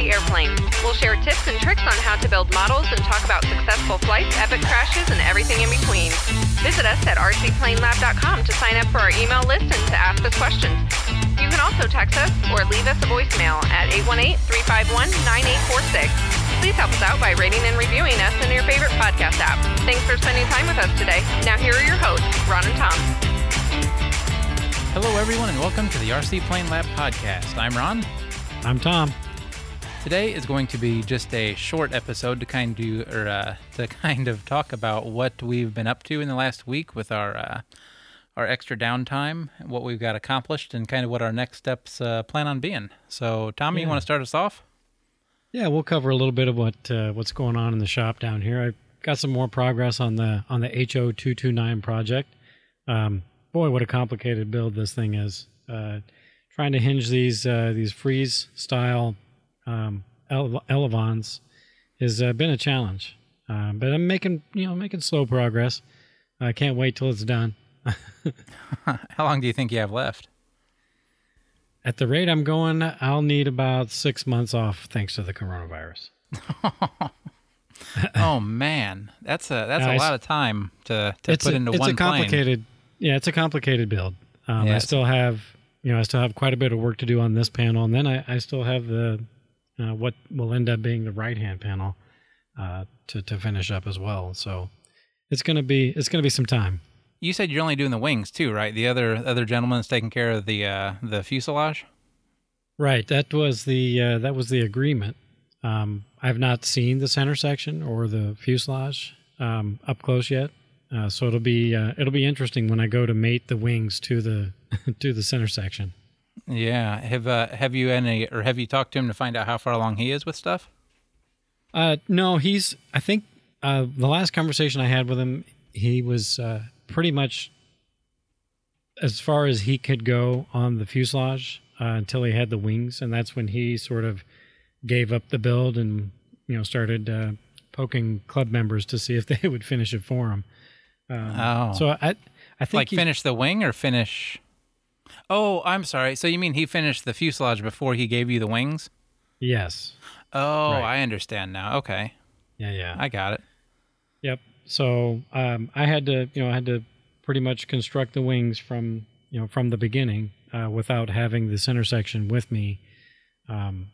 RC Airplane. We'll share tips and tricks on how to build models and talk about successful flights, epic crashes, and everything in between. Visit us at rcplanelab.com to sign up for our email list and to ask us questions. You can also text us or leave us a voicemail at 818-351-9846. Please help us out by rating and reviewing us in your favorite podcast app. Thanks for spending time with us today. Now here are your hosts, Ron and Tom. Hello, everyone, and welcome to the RC Plane Lab podcast. I'm Ron. I'm Tom. Today is going to be just a short episode to kind of or uh, to kind of talk about what we've been up to in the last week with our uh, our extra downtime, what we've got accomplished, and kind of what our next steps uh, plan on being. So, Tommy, you want to start us off? Yeah, we'll cover a little bit of what uh, what's going on in the shop down here. I've got some more progress on the on the HO two two nine project. Um, boy, what a complicated build this thing is. Uh, trying to hinge these uh, these Frise style um, ele- elevons has uh, been a challenge, uh, but I'm making you know making slow progress. I can't wait till it's done. How long do you think you have left? At the rate I'm going, I'll need about six months off thanks to the coronavirus. oh man, that's a that's a lot of time to to it's put a, into it's one a complicated yeah it's a complicated build um, Yeah, i still have you know i still have quite a bit of work to do on this panel and then i, I still have the uh, what will end up being the right hand panel uh, to, to finish up as well so it's gonna be it's gonna be some time. You said you're only doing the wings too, right? The other other gentleman's taking care of the uh, the fuselage. right that was the uh, that was the agreement um, i've not seen the center section or the fuselage um, up close yet uh, so it'll be uh, it'll be interesting when I go to mate the wings to the to the center section. Yeah. Have uh, have you any or have you talked to him to find out how far along he is with stuff? Uh, no, he's. I think uh, the last conversation I had with him, he was uh, pretty much as far as he could go on the fuselage uh, until he had the wings, and that's when he sort of gave up the build and you know started uh, poking club members to see if they would finish it for him. Um, Oh. so I, I think like he- finish the wing or finish? Oh, I'm sorry. So you mean he finished the fuselage before he gave you the wings? Yes. Oh, Right. I understand now. Okay, Yeah. Yeah. I got it. Yep. So um, I had to, you know, I had to pretty much construct the wings from, you know, from the beginning uh, without having the center section with me. Um,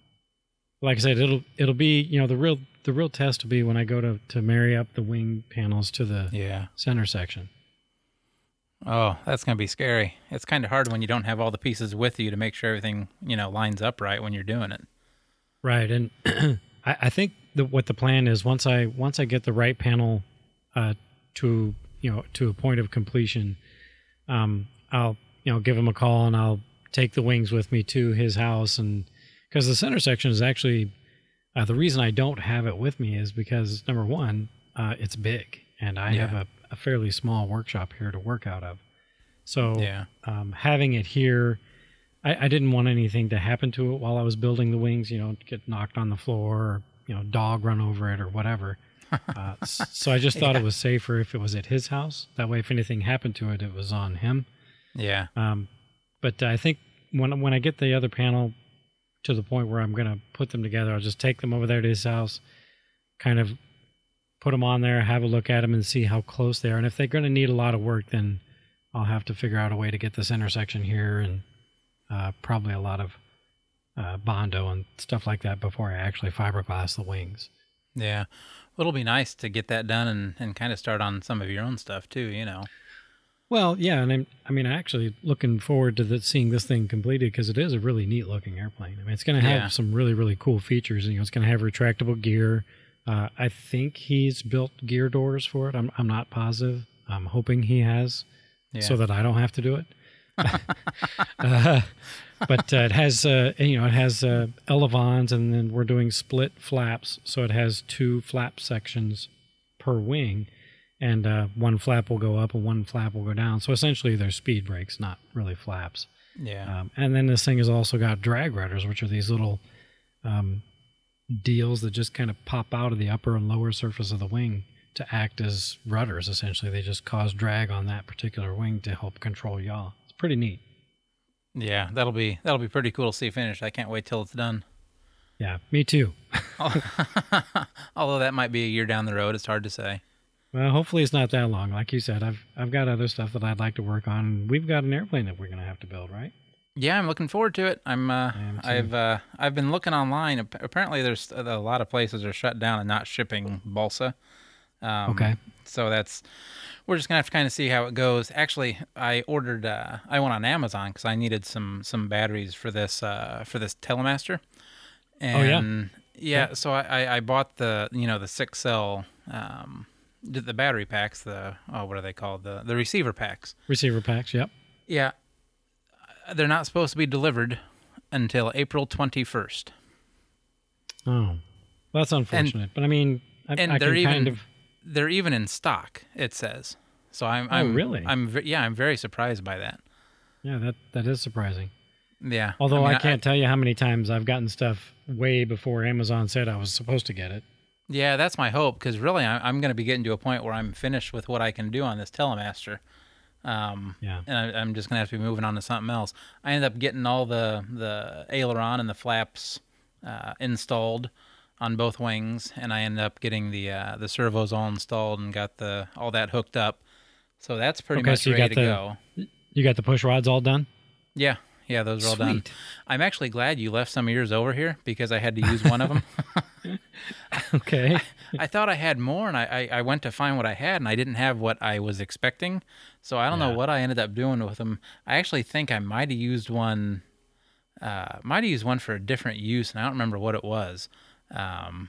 like I said, it'll it'll be, you know, the real the real test will be when I go to to marry up the wing panels to the Yeah. center section. Oh, that's gonna be scary. It's kind of hard when you don't have all the pieces with you to make sure everything you know lines up right when you're doing it. Right, and I, I think the, what the plan is once I once I get the right panel uh, to you know to a point of completion, um, I'll you know give him a call and I'll take the wings with me to his house and because the center section is actually uh, the reason I don't have it with me is because number one, uh, it's big and I have a, a fairly small workshop here to work out of, so Yeah. um, having it here, I, I didn't want anything to happen to it while I was building the wings. You know, get knocked on the floor, or you know, dog run over it, or whatever. Uh, so I just thought Yeah. it was safer if it was at his house. That way, if anything happened to it, it was on him. Yeah. Um, but I think when when I get the other panel to the point where I'm going to put them together, I'll just take them over there to his house, kind of put them on there, have a look at them, and see how close they are. And if they're going to need a lot of work, then I'll have to figure out a way to get this intersection here and uh, probably a lot of uh, bondo and stuff like that before I actually fiberglass the wings. Yeah. It'll be nice to get that done and, and kind of start on some of your own stuff too, you know. Well, yeah, and I'm, I mean, actually looking forward to the, seeing this thing completed because it is a really neat looking airplane. I mean, it's going to have Yeah. some really, really cool features. You know, it's going to have retractable gear. Uh, I think he's built gear doors for it. I'm, I'm not positive. I'm hoping he has, Yeah. so that I don't have to do it. uh, but uh, it has, uh, you know, it has uh, elevons, and then we're doing split flaps, so it has two flap sections per wing, and uh, one flap will go up and one flap will go down. So essentially, they're speed brakes, not really flaps. yeah. Um, and then this thing has also got drag rudders, which are these little um, deals that just kind of pop out of the upper and lower surface of the wing to act as rudders. Essentially, they just cause drag on that particular wing to help control yaw. It's pretty neat. Yeah, that'll be that'll be pretty cool to see finished. I can't wait till it's done. Yeah, me too. Although that might be a year down the road, it's hard to say. Well, hopefully it's not that long. Like you said, I've I've got other stuff that I'd like to work on. We've got an airplane that we're going to have to build, right? Yeah, I'm looking forward to it. I'm. Uh, I've. Uh, I've been looking online. Apparently, there's a lot of places are shut down and not shipping balsa. Um, Okay. So that's. We're just gonna have to kind of see how it goes. Actually, I ordered. Uh, I went on Amazon because I needed some some batteries for this uh, for this Telemaster. Oh, yeah. And yeah. So I, I, bought the you know the six cell um, the battery packs. The oh what are they called? The the receiver packs. Receiver packs. Yep. Yeah. They're not supposed to be delivered until April 21st. Oh, well, that's unfortunate. but I mean, I, And I they're even kind of. they're even in stock, it says. So I'm Oh, I'm really? I'm yeah, I'm very surprised by that. Yeah, that that is surprising. Yeah. Although I, mean, can't tell you how many times I've gotten stuff way before Amazon said I was supposed to get it. Yeah, that's my hope because really I, I'm going to be getting to a point where I'm finished with what I can do on this Telemaster. Um, Yeah. and I, I'm just gonna have to be moving on to something else. I ended up getting all the the aileron and the flaps uh, installed on both wings, and I ended up getting the uh, the servos all installed and got the all that hooked up. So that's pretty Okay, much so you ready got to the- go. You got the push rods all done? Yeah, yeah, those are all done. I'm actually glad you left some of yours over here because I had to use one of them. Okay. I thought I had more, and I, I, I went to find what I had, and I didn't have what I was expecting. So I don't know what I ended up doing with them. I actually think I might have used one, uh, might have used one for a different use, and I don't remember what it was. Um,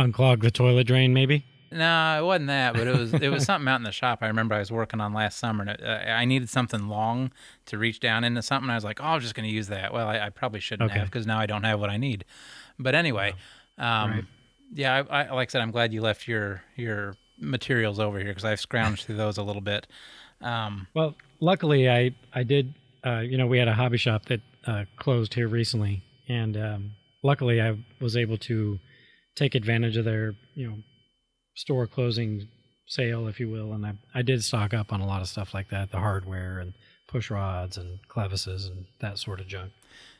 Unclog the toilet drain, maybe? no, it wasn't that, but it was it was something out in the shop. I remember I was working on last summer, and it, uh, I needed something long to reach down into something. I was like, oh, I'm just going to use that. Well, I, I probably shouldn't Okay. have because now I don't have what I need. But anyway, um, Right. yeah, I, I, like I said, I'm glad you left your your materials over here because I've scrounged through those a little bit. Um, Well, luckily, I I did. Uh, you know, we had a hobby shop that uh, closed here recently, and um, luckily, I was able to take advantage of their you know store closing sale, if you will, and I I did stock up on a lot of stuff like that, the hardware and push rods and clevises and that sort of junk.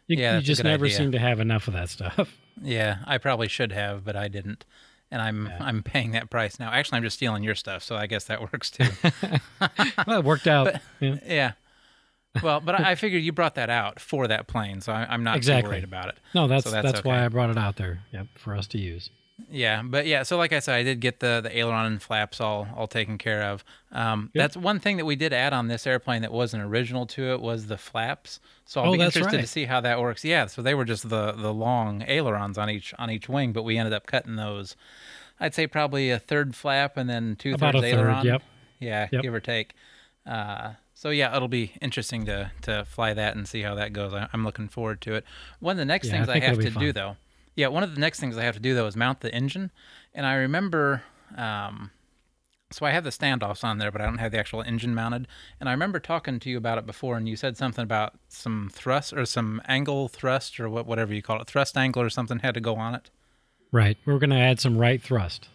You, Yeah, you just never idea. seem to have enough of that stuff. yeah, I probably should have, but I didn't. And I'm Yeah. I'm paying that price now. Actually, I'm just stealing your stuff, so I guess that works too. well, it worked out. yeah. yeah. Well, but I I figured you brought that out for that plane, so I, I'm not too Exactly. worried about it. No, that's So that's, that's why. I brought it out there. Yep, for us to use. Yeah, but yeah, so like I said, I did get the the aileron and flaps all all taken care of. Um, Yep. That's one thing that we did add on this airplane that wasn't original to it was the flaps. So I'll Oh, be interested to see how that works. Yeah, so they were just the the long ailerons on each on each wing, but we ended up cutting those. I'd say probably a third flap and then two About thirds a third, aileron. yep. Yeah, Yep. give or take. Uh, so yeah, it'll be interesting to to fly that and see how that goes. I, I'm looking forward to it. One of the next Yeah, things I, think have to be do though, yeah, one of the next things I have to do though is mount the engine, and I remember. Um, so I have the standoffs on there, but I don't have the actual engine mounted. And I remember talking to you about it before, and you said something about some thrust or some angle thrust or what, whatever you call it, thrust angle or something had to go on it. Right. We're going to add some right thrust.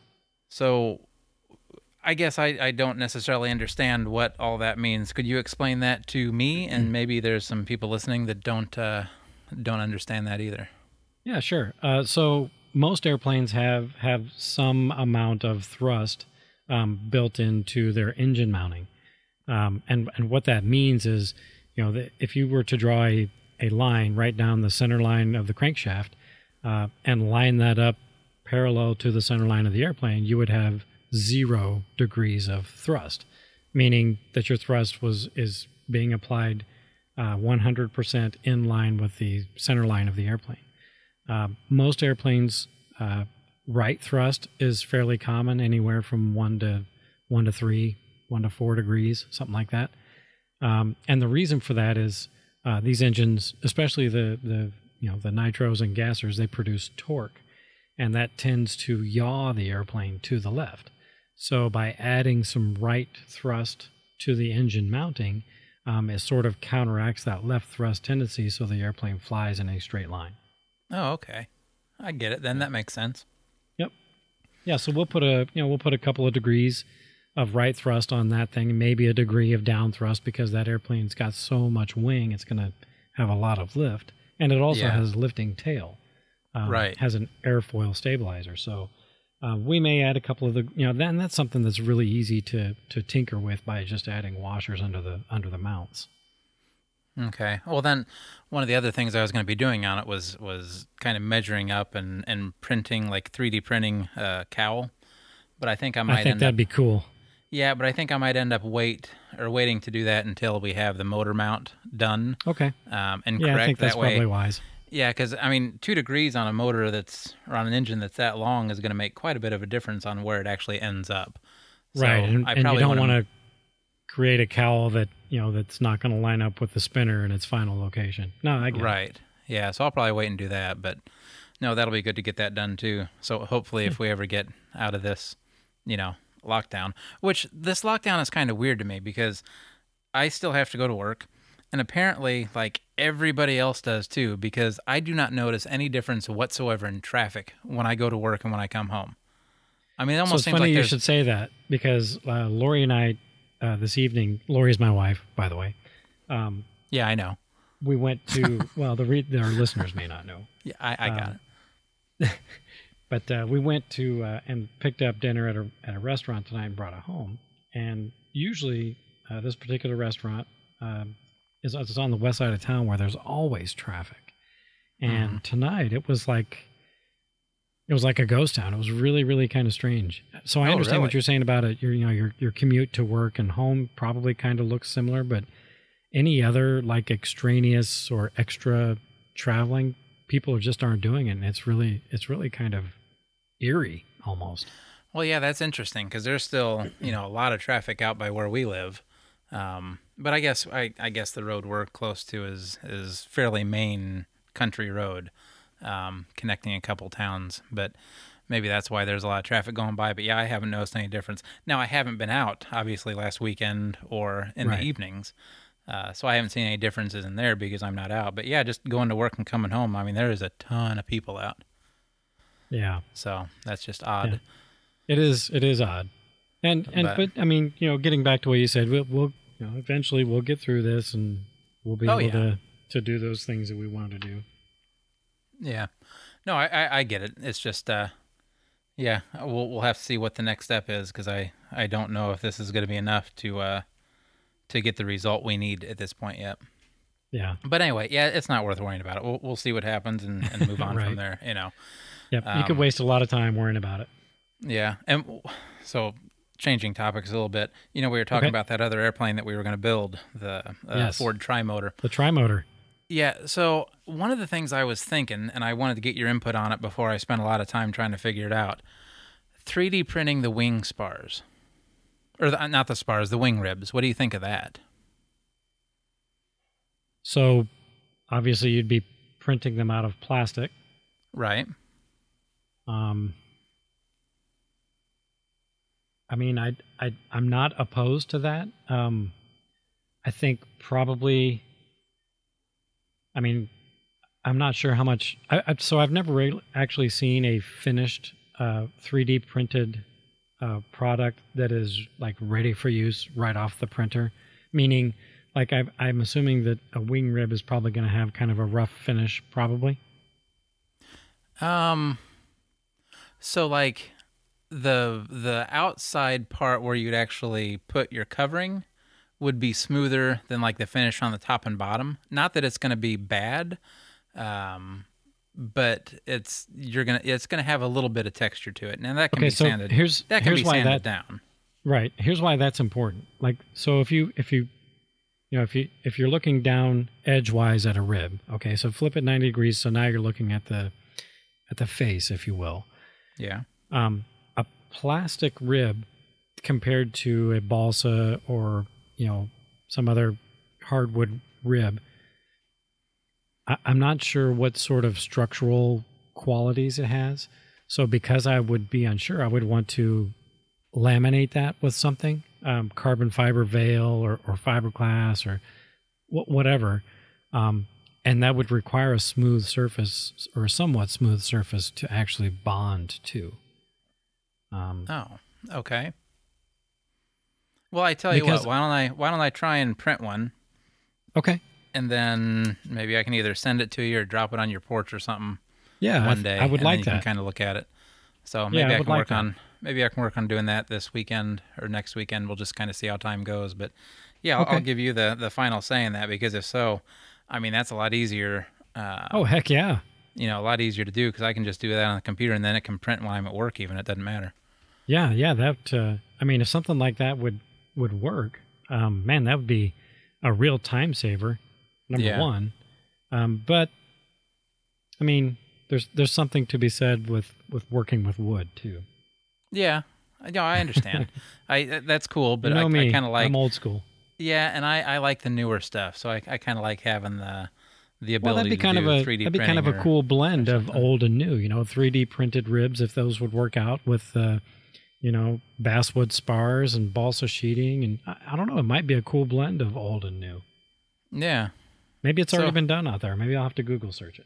So I guess I, I don't necessarily understand what all that means. Could you explain that to me? And maybe there's some people listening that don't uh, don't understand that either. Yeah, sure. Uh, so most airplanes have have some amount of thrust um, built into their engine mounting, um, and and what that means is, you know, if you were to draw a, a line right down the center line of the crankshaft uh, and line that up parallel to the center line of the airplane, you would have zero degrees of thrust, meaning that your thrust was is being applied uh, 100% in line with the center line of the airplane. Uh, most airplanes, uh, right thrust is fairly common, anywhere from one to one to three, one to four degrees, something like that. Um, and the reason for that is uh, these engines, especially the the you know the nitros and gassers, they produce torque, and that tends to yaw the airplane to the left. So by adding some right thrust to the engine mounting, um, it sort of counteracts that left thrust tendency, so the airplane flies in a straight line. Oh, okay. I get it. Then that makes sense. Yep. Yeah, so we'll put a you know we'll put a couple of degrees of right thrust on that thing, maybe a degree of down thrust because that airplane's got so much wing, it's going to have a lot of lift, and it also Yeah. has lifting tail. um, Right. has an airfoil stabilizer. So uh, we may add a couple of the you know then that's something that's really easy to to tinker with by just adding washers under the under the mounts. Okay. Well, then one of the other things I was going to be doing on it was was kind of measuring up and and printing like 3D printing a cowl. But I think I might I think end that'd up be cool. yeah, but I think I might end up wait or waiting to do that until we have the motor mount done Okay. um, and Yeah, correct I think that's that way. probably wise. Yeah, because I mean, two degrees on a motor that's or on an engine that's that long is going to make quite a bit of a difference on where it actually ends up. So right, and, I and you probably don't want to create a cowl that you know that's not going to line up with the spinner in its final location. No, I get it. Right. Yeah. So I'll probably wait and do that. But no, that'll be good to get that done too. So hopefully, if we ever get out of this, you know, lockdown, which this lockdown is kind of weird to me because I still have to go to work. And apparently, like everybody else does too, because I do not notice any difference whatsoever in traffic when I go to work and when I come home. I mean, it So almost it's seems funny like you should say that because uh, Lori and I uh, this evening. Lori is my wife, by the way. Um, yeah, I know. we went to well, the re- our listeners may not know, Yeah, I, I got Um, it. but uh, we went to uh, and picked up dinner at a at a restaurant tonight and brought it home. And usually, uh, this particular restaurant um, is it's on the west side of town where there's always traffic. And tonight it was like it was like a ghost town. It was really, really kind of strange. So I Oh, understand what you're saying about it. Your, you know, your your commute to work and home probably kind of looks similar, but any other like extraneous or extra traveling, people just aren't doing it. And it's really, it's really kind of eerie almost. Well, yeah, that's interesting because there's still you know a lot of traffic out by where we live. Um, but I guess I, I guess the road we're close to is is fairly main country road, um, connecting a couple towns. But maybe that's why there's a lot of traffic going by. But yeah, I haven't noticed any difference. Now I haven't been out obviously last weekend or in Right. the evenings. Uh, so I haven't seen any differences in there because I'm not out. But yeah, just going to work and coming home. I mean, there is a ton of people out. Yeah, So that's just odd. it is. It is odd. And and But- but, I mean, you know, getting back to what you said, we'll, we'll you know eventually we'll get through this and we'll be Oh, able yeah. to to do those things that we want to do. Yeah. No, I, I, I get it. It's just, uh, yeah, we'll we'll have to see what the next step is because I I don't know if this is going to be enough to uh to get the result we need at this point yet. Yeah. But anyway, yeah, it's not worth worrying about it. We'll we'll see what happens and, and move on Right. from there. You know. Yep. you could Um, waste a lot of time worrying about it. Yeah, and so changing topics a little bit. You know, we were talking Okay. about that other airplane that we were going to build, the uh, Yes. Ford Trimotor. The trimotor. Yeah, so one of the things I was thinking, and I wanted to get your input on it before I spent a lot of time trying to figure it out 3D printing the wing spars. Or the, not the spars, the wing ribs. What do you think of that? So obviously you'd be printing them out of plastic. Right? Um, I mean, I, I, I'm not opposed to that. Um, I think probably. I mean, I'm not sure how much. I, I, so I've never actually seen a finished uh, 3D printed uh, product that is like ready for use right off the printer. Meaning, like i I'm assuming that a wing rib is probably going to have kind of a rough finish, probably. Um so like the the outside part where you'd actually put your covering would be smoother than like the finish on the top and bottom. Not that it's going to be bad, um, but it's you're gonna it's gonna have a little bit of texture to it. Now that can Okay, be so sanded. here's that can here's be why sanded that down. Right. Here's why that's important. Like so if you if you you know if you if you're looking down edgewise at a rib, okay, so flip it 90 degrees so now you're looking at the at the face if you will. Yeah. Um a plastic rib compared to a balsa or, you know, some other hardwood rib I, I'm not sure what sort of structural qualities it has. So because I would be unsure, I would want to laminate that with something, um, carbon fiber veil or, or fiberglass or wh- whatever. Um, and that would require a smooth surface or a somewhat smooth surface to actually bond to. Um, Oh, okay. Well, I tell you Because- what. Why don't I why don't I try and print one, okay. and then maybe I can either send it to you or drop it on your porch or something. Yeah, one day. I would and like you that. can kind of look at it. So Yeah, maybe I I, can like work that. on maybe I can work on doing that this weekend or next weekend. We'll just kind of see how time goes. But yeah, I'll, I'll give you the the final say in that because if so, I mean that's a lot easier. Uh, Oh heck yeah. you know, a lot easier to do because I can just do that on the computer and then it can print while I'm at work. Even it doesn't matter. Yeah, yeah. That uh, I mean, if something like that would would work, um, man, that would be a real time saver. Number Yeah. one, um, but I mean, there's there's something to be said with with working with wood too. Yeah, no, I understand. I that's cool, but you know I, I kind of like I'm old school. yeah, and I I like the newer stuff. So I I kind of like having the the ability Well, that'd be kind of a 3D that'd be kind of a cool blend of old and new. You know, 3D printed ribs if those would work out with, uh, you know, basswood spars and balsa sheeting, and I, I don't know. It might be a cool blend of old and new. Yeah, Maybe it's already So- been done out there. Maybe I'll have to Google search it.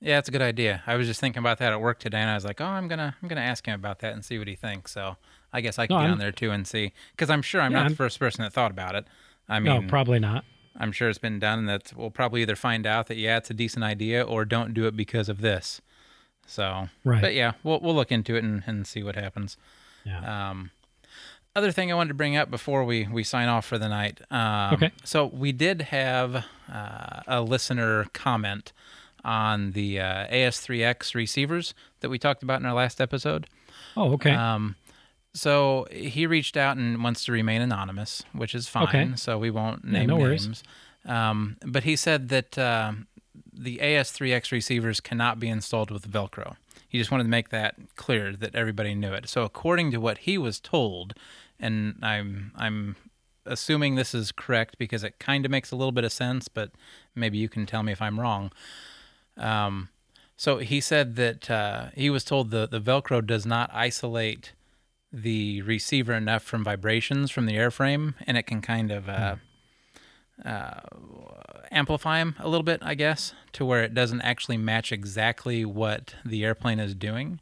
Yeah, it's a good idea. I was just thinking about that at work today, and I was like, "Oh, I'm gonna, I'm gonna ask him about that and see what he thinks." So I guess I can No, get I'm- on there too and see, because I'm sure I'm Yeah, not I'm- the first person that thought about it. I mean, no, probably not. I'm sure it's been done, and that we'll probably either find out that yeah, it's a decent idea, or don't do it because of this. So, Right. but yeah, we'll we'll look into it and, and see what happens. Yeah. Um, other thing I wanted to bring up before we, we sign off for the night. Um, Okay. So we did have uh, a listener comment on the uh, AS3X receivers that we talked about in our last episode. oh, okay. Um, so he reached out and wants to remain anonymous, which is fine. Okay. So we won't Yeah, name no worries. names. Um, but he said that um the AS3X receivers cannot be installed with Velcro. He just wanted to make that clear that everybody knew it. So according to what he was told, and I'm I'm assuming this is correct because it kind of makes a little bit of sense, but maybe you can tell me if I'm wrong. Um, so he said that uh, he was told the, the Velcro does not isolate the receiver enough from vibrations from the airframe, and it can kind of uh, uh, amplify them a little bit, I guess, to where it doesn't actually match exactly what the airplane is doing.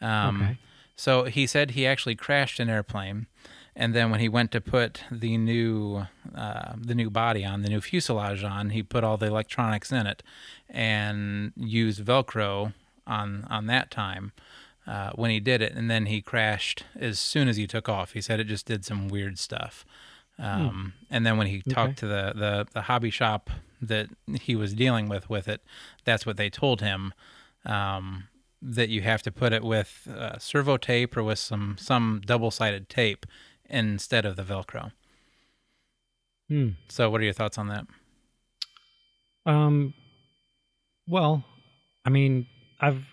Um, Okay. So he said he actually crashed an airplane, and then when he went to put the new uh, the new body on, the new fuselage on, he put all the electronics in it, and used Velcro on on that time uh, when he did it, and then he crashed as soon as he took off. He said it just did some weird stuff. Um, And then when he talked to the, the the hobby shop that he was dealing with with it, that's what they told him. Um, that you have to put it with uh, servo tape or with some some double sided tape instead of the Velcro. Hmm. So, what are your thoughts on that? Um, well, I mean, I've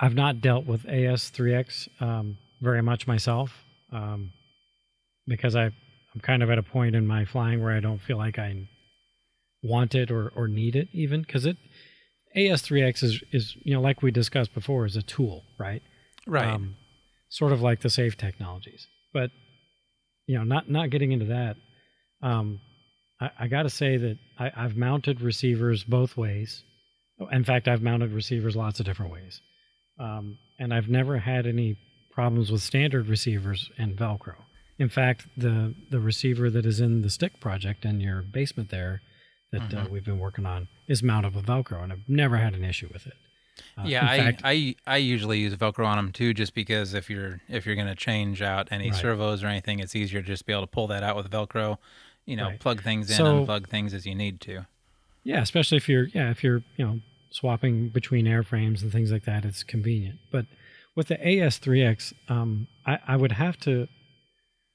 I've not dealt with AS3X um, very much myself um, because I I'm kind of at a point in my flying where I don't feel like I want it or or need it even because it AS3X is is you know like we discussed before is a tool right Right. um, sort of like the safe technologies. But you know, not not getting into that, um, I, I got to say that I, I've mounted receivers both ways. In fact, I've mounted receivers lots of different ways, um, and I've never had any problems with standard receivers and Velcro. In fact, the the receiver that is in the stick project in your basement there that uh, we've been working on is mounted with Velcro, and I've never had an issue with it. Uh, yeah, I, fact, I I usually use Velcro on them too, just because if you're if you're gonna change out any Right. servos or anything, it's easier to just be able to pull that out with Velcro. You know, Right. plug things in, So- unplug things as you need to. Yeah, especially if you're yeah if you're you know swapping between airframes and things like that, it's convenient. But with the AS3X, um, I, I would have to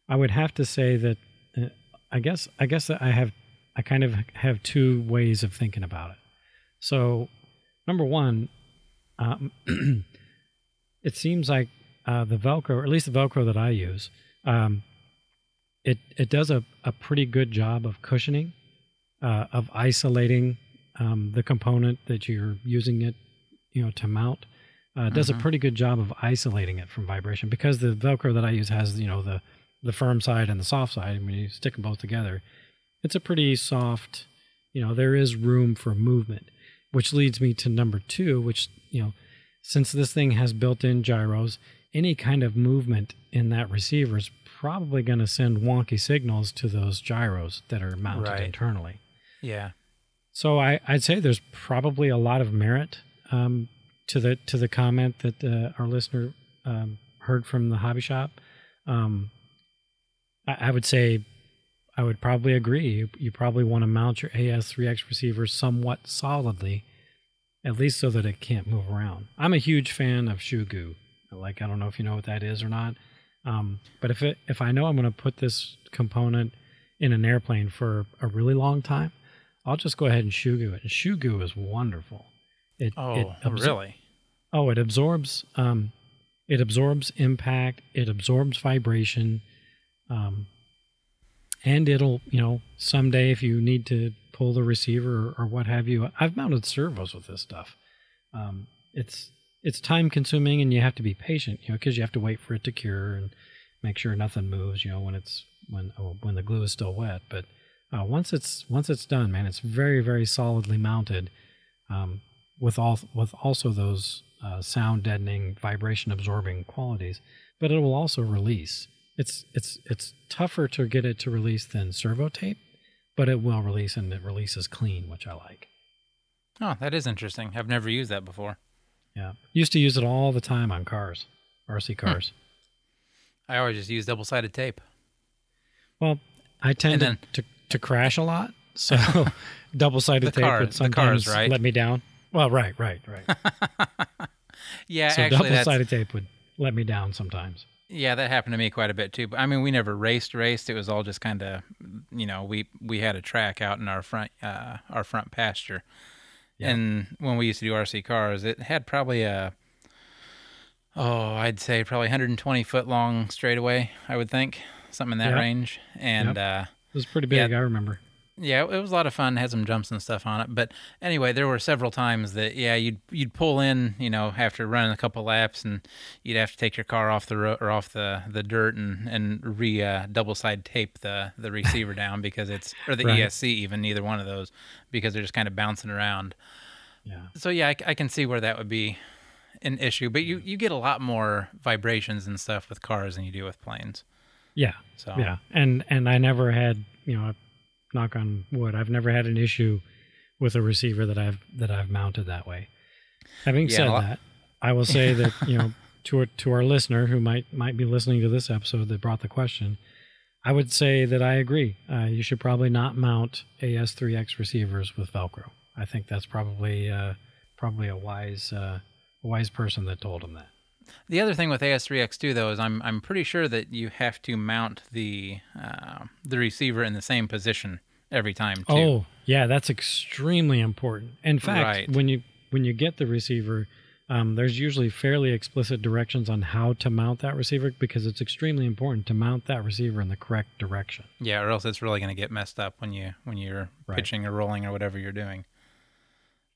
I would have to say that uh, I guess I guess that I have I kind of have two ways of thinking about it. So number one, um, it seems like uh, the Velcro, or at least the Velcro that I use, um, it it does a, a pretty good job of cushioning uh, of isolating um, the component that you're using it, you know, to mount. Uh, it does a pretty good job of isolating it from vibration because the Velcro that I use has, you know, the the firm side and the soft side. And when you stick them both together, it's a pretty soft. You know, there is room for movement, which leads me to number two, which you know, since this thing has built-in gyros, any kind of movement in that receiver is probably going to send wonky signals to those gyros that are mounted Right. internally. Yeah. So I, I'd say there's probably a lot of merit um, to the to the comment that uh, our listener um, heard from the hobby shop, um, I, I would say I would probably agree. You, you probably want to mount your AS3X receiver somewhat solidly, at least so that it can't move around. I'm a huge fan of goo. Like I don't know if you know what that is or not, um, but if it if I know I'm going to put this component in an airplane for a really long time, I'll just go ahead and shoe goo it. And goo is wonderful. It, Oh, it absor- really? Oh, it absorbs. Um, it absorbs impact. It absorbs vibration, um, and it'll you know someday if you need to pull the receiver or, or what have you. I've mounted servos with this stuff. Um, it's it's time consuming and you have to be patient, you know, because you have to wait for it to cure and make sure nothing moves, you know, when it's when oh, when the glue is still wet. But uh, once it's once it's done, man, it's very very solidly mounted. Um, with all with also those uh, sound deadening, vibration absorbing qualities, but it will also release. It's it's it's tougher to get it to release than servo tape, but it will release and it releases clean, which I like. Oh, that is interesting. I've never used that before. Yeah, used to use it all the time on cars, RC hmm. cars. I always just use double sided tape. Well, I tend And to, to crash a lot, so double sided tape car- would sometimes cars, right? let me down. Well, right, right, right. Yeah, so actually, double sided tape would let me down sometimes. Yeah, that happened to me quite a bit too. But I mean, we never raced, raced. It was all just kind of, you know, we we had a track out in our front uh, our front pasture, Yeah. and when we used to do RC cars, it had probably a oh, I'd say probably 120 foot long straightaway. I would think something in that Yep. range, and uh, It was pretty Yeah. big, I remember. Yeah, it was a lot of fun. Had some jumps and stuff on it. But anyway, there were several times that yeah, you'd you'd pull in, you know, after running a couple laps, and you'd have to take your car off the road or off the, the dirt and and re uh, double side tape the the receiver down because it's or the Right. ESC even neither one of those because they're just kind of bouncing around. Yeah. So yeah, I can see where that would be an issue. But you you get a lot more vibrations and stuff with cars than you do with planes. Yeah. So Yeah. And and I never had, you know, knock on wood, I've never had an issue with a receiver that I've that I've mounted that way. Having Yeah, said lot- that, I will say that, you know, to our, to our listener who might might be listening to this episode that brought the question, I would say that I agree. Uh, you should probably not mount AS3X receivers with Velcro. I think that's probably uh, probably a wise uh, wise person that told him that. The other thing with AS3X2 though is I'm I'm pretty sure that you have to mount the uh, the receiver in the same position every time too. Oh, yeah, that's extremely important. In fact, Right. when you when you get the receiver, um, there's usually fairly explicit directions on how to mount that receiver because it's extremely important to mount that receiver in the correct direction. Yeah, or else it's really going to get messed up when you when you're Right. pitching or rolling or whatever you're doing.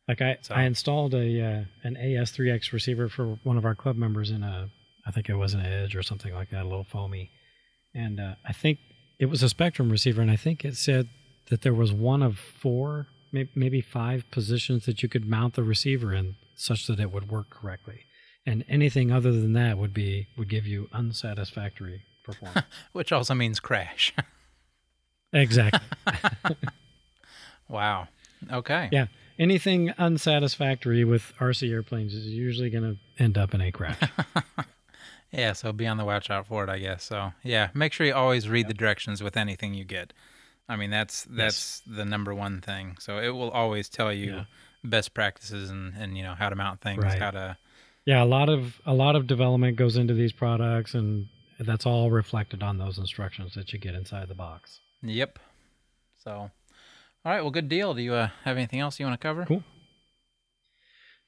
Like I, So- I installed a uh, an AS3X receiver for one of our club members in a, I think it was an Edge or something like that, a little foamy, and uh, I think it was a Spektrum receiver, and I think it said that there was one of four, may- maybe five positions that you could mount the receiver in, such that it would work correctly, and anything other than that would be would give you unsatisfactory performance. Which also means crash. exactly. wow. Okay. Yeah. Anything unsatisfactory with RC airplanes is usually going to end up in a crash. Yeah, so be on the watch out for it, I guess. So yeah, make sure you always read the directions with anything you get. I mean, that's that's the number one thing. So it will always tell you Yeah. best practices and and you know how to mount things, Right. how to Yeah, a lot of a lot of development goes into these products, and that's all reflected on those instructions that you get inside the box. Yep. So, all right. Well, good deal. Do you uh, have anything else you want to cover? Cool.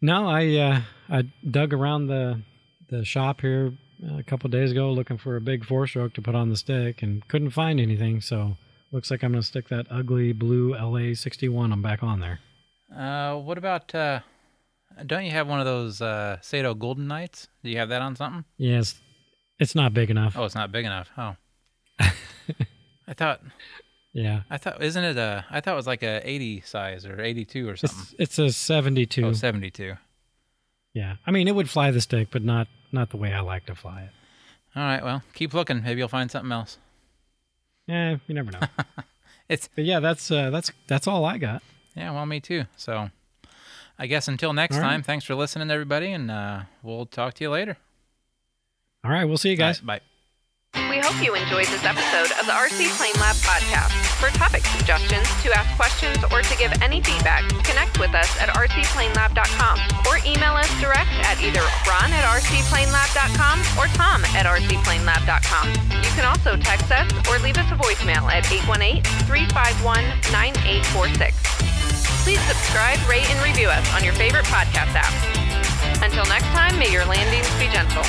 No, I uh, I dug around the the shop here uh, a couple days ago looking for a big four stroke to put on the stick, and couldn't find anything. So looks like I'm gonna stick that ugly blue LA 61 I'm back on there. Uh, what about? Uh, don't you have one of those uh, Saito Golden Knights? Do you have that on something? Yes, it's not big enough. Oh, it's not big enough. Oh. I thought. Yeah, I thought. Isn't it a? I thought it was like a 80 size or 82 or something. it's it's a 72. Oh, 72. Yeah, I mean it would fly the stick, but not not the way I like to fly it. All right. Well, keep looking. Maybe you'll find something else. Yeah, you never know. It's but yeah, that's uh, that's that's all I got. yeah. Well, me too. So, I guess until next right. time, thanks for listening, everybody, and uh, we'll talk to you later. All right, we'll see you guys. Right, bye. Hope you enjoyed this episode of the RC Plane Lab podcast. For topic suggestions, to ask questions, or to give any feedback, connect with us at rcplanelab.com or email us direct at either ron at rcplanelab.com or tom at rcplanelab.com. You can also text us or leave us a voicemail at 818-351-9846. Please subscribe, rate, and review us on your favorite podcast app. Until next time, may your landings be gentle.